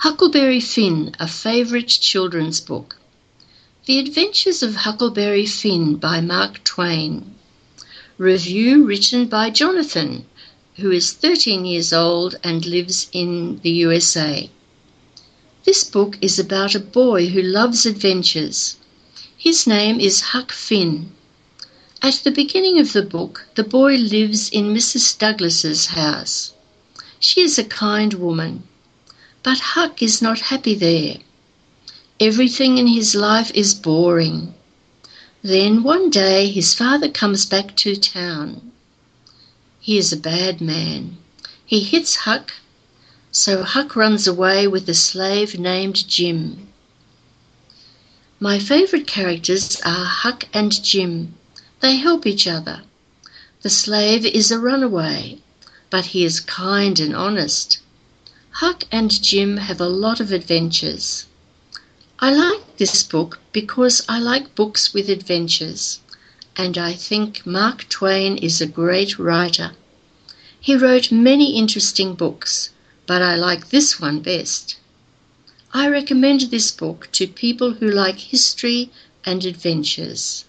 Huckleberry Finn, a favourite children's book. The Adventures of Huckleberry Finn by Mark Twain. Review written by Jonathan, who is 13 years old and lives in the USA. This book is about a boy who loves adventures. His name is Huck Finn. At the beginning of the book, the boy lives in Mrs. Douglas's house. She is a kind woman. But Huck is not happy there. Everything in his life is boring. Then one day his father comes back to town. He is a bad man. He hits Huck, so Huck runs away with a slave named Jim. My favourite characters are Huck and Jim. They help each other. The slave is a runaway, but he is kind and honest. Huck and Jim have a lot of adventures. I like this book because I like books with adventures, and I think Mark Twain is a great writer. He wrote many interesting books, but I like this one best. I recommend this book to people who like history and adventures.